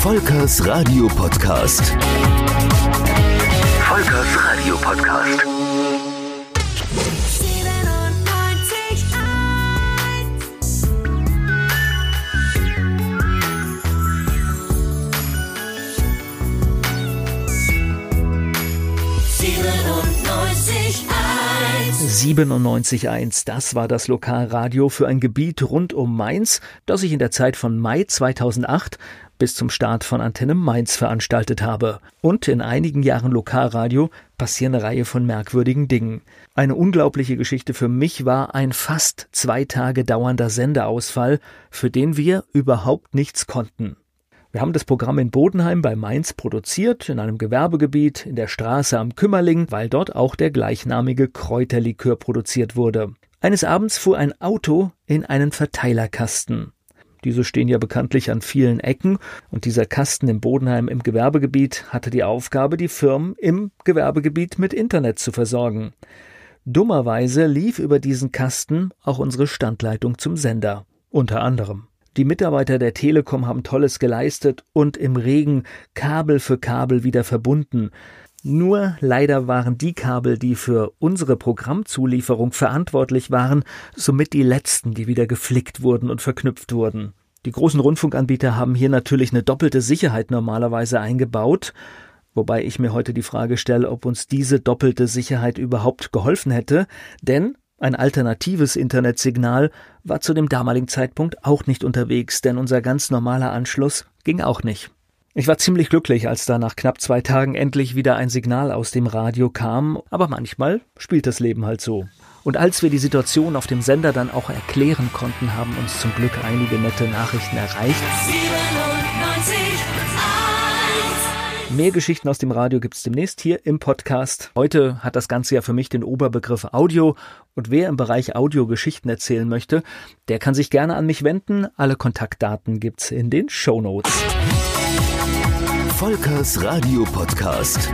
Volkers Radio Podcast. Volkers Radio Podcast. Siebenundneunzig das war das Lokalradio für ein Gebiet rund um Mainz, das ich in der Zeit von Mai 2008 bis zum Start von Antenne Mainz veranstaltet habe. Und in einigen Jahren Lokalradio passieren eine Reihe von merkwürdigen Dingen. Eine unglaubliche Geschichte für mich war ein fast zwei Tage dauernder Sendeausfall, für den wir überhaupt nichts konnten. Wir haben das Programm in Bodenheim bei Mainz produziert, in einem Gewerbegebiet, in der Straße am Kümmerling, weil dort auch der gleichnamige Kräuterlikör produziert wurde. Eines Abends fuhr ein Auto in einen Verteilerkasten. Diese stehen ja bekanntlich an vielen Ecken und dieser Kasten im Bodenheim im Gewerbegebiet hatte die Aufgabe, die Firmen im Gewerbegebiet mit Internet zu versorgen. Dummerweise lief über diesen Kasten auch unsere Standleitung zum Sender. Unter anderem. Die Mitarbeiter der Telekom haben Tolles geleistet und im Regen Kabel für Kabel wieder verbunden. Nur leider waren die Kabel, die für unsere Programmzulieferung verantwortlich waren, somit die letzten, die wieder geflickt wurden und verknüpft wurden. Die großen Rundfunkanbieter haben hier natürlich eine doppelte Sicherheit normalerweise eingebaut, wobei ich mir heute die Frage stelle, ob uns diese doppelte Sicherheit überhaupt geholfen hätte, denn ein alternatives Internetsignal war zu dem damaligen Zeitpunkt auch nicht unterwegs, denn unser ganz normaler Anschluss ging auch nicht. Ich war ziemlich glücklich, als da nach knapp zwei Tagen endlich wieder ein Signal aus dem Radio kam, aber manchmal spielt das Leben halt so. Und als wir die Situation auf dem Sender dann auch erklären konnten, haben uns zum Glück einige nette Nachrichten erreicht. 97, Mehr Geschichten aus dem Radio gibt's demnächst hier im Podcast. Heute hat das Ganze ja für mich den Oberbegriff Audio und wer im Bereich Audio Geschichten erzählen möchte, der kann sich gerne an mich wenden. Alle Kontaktdaten gibt's in den Show Notes. Volkers Radio Podcast.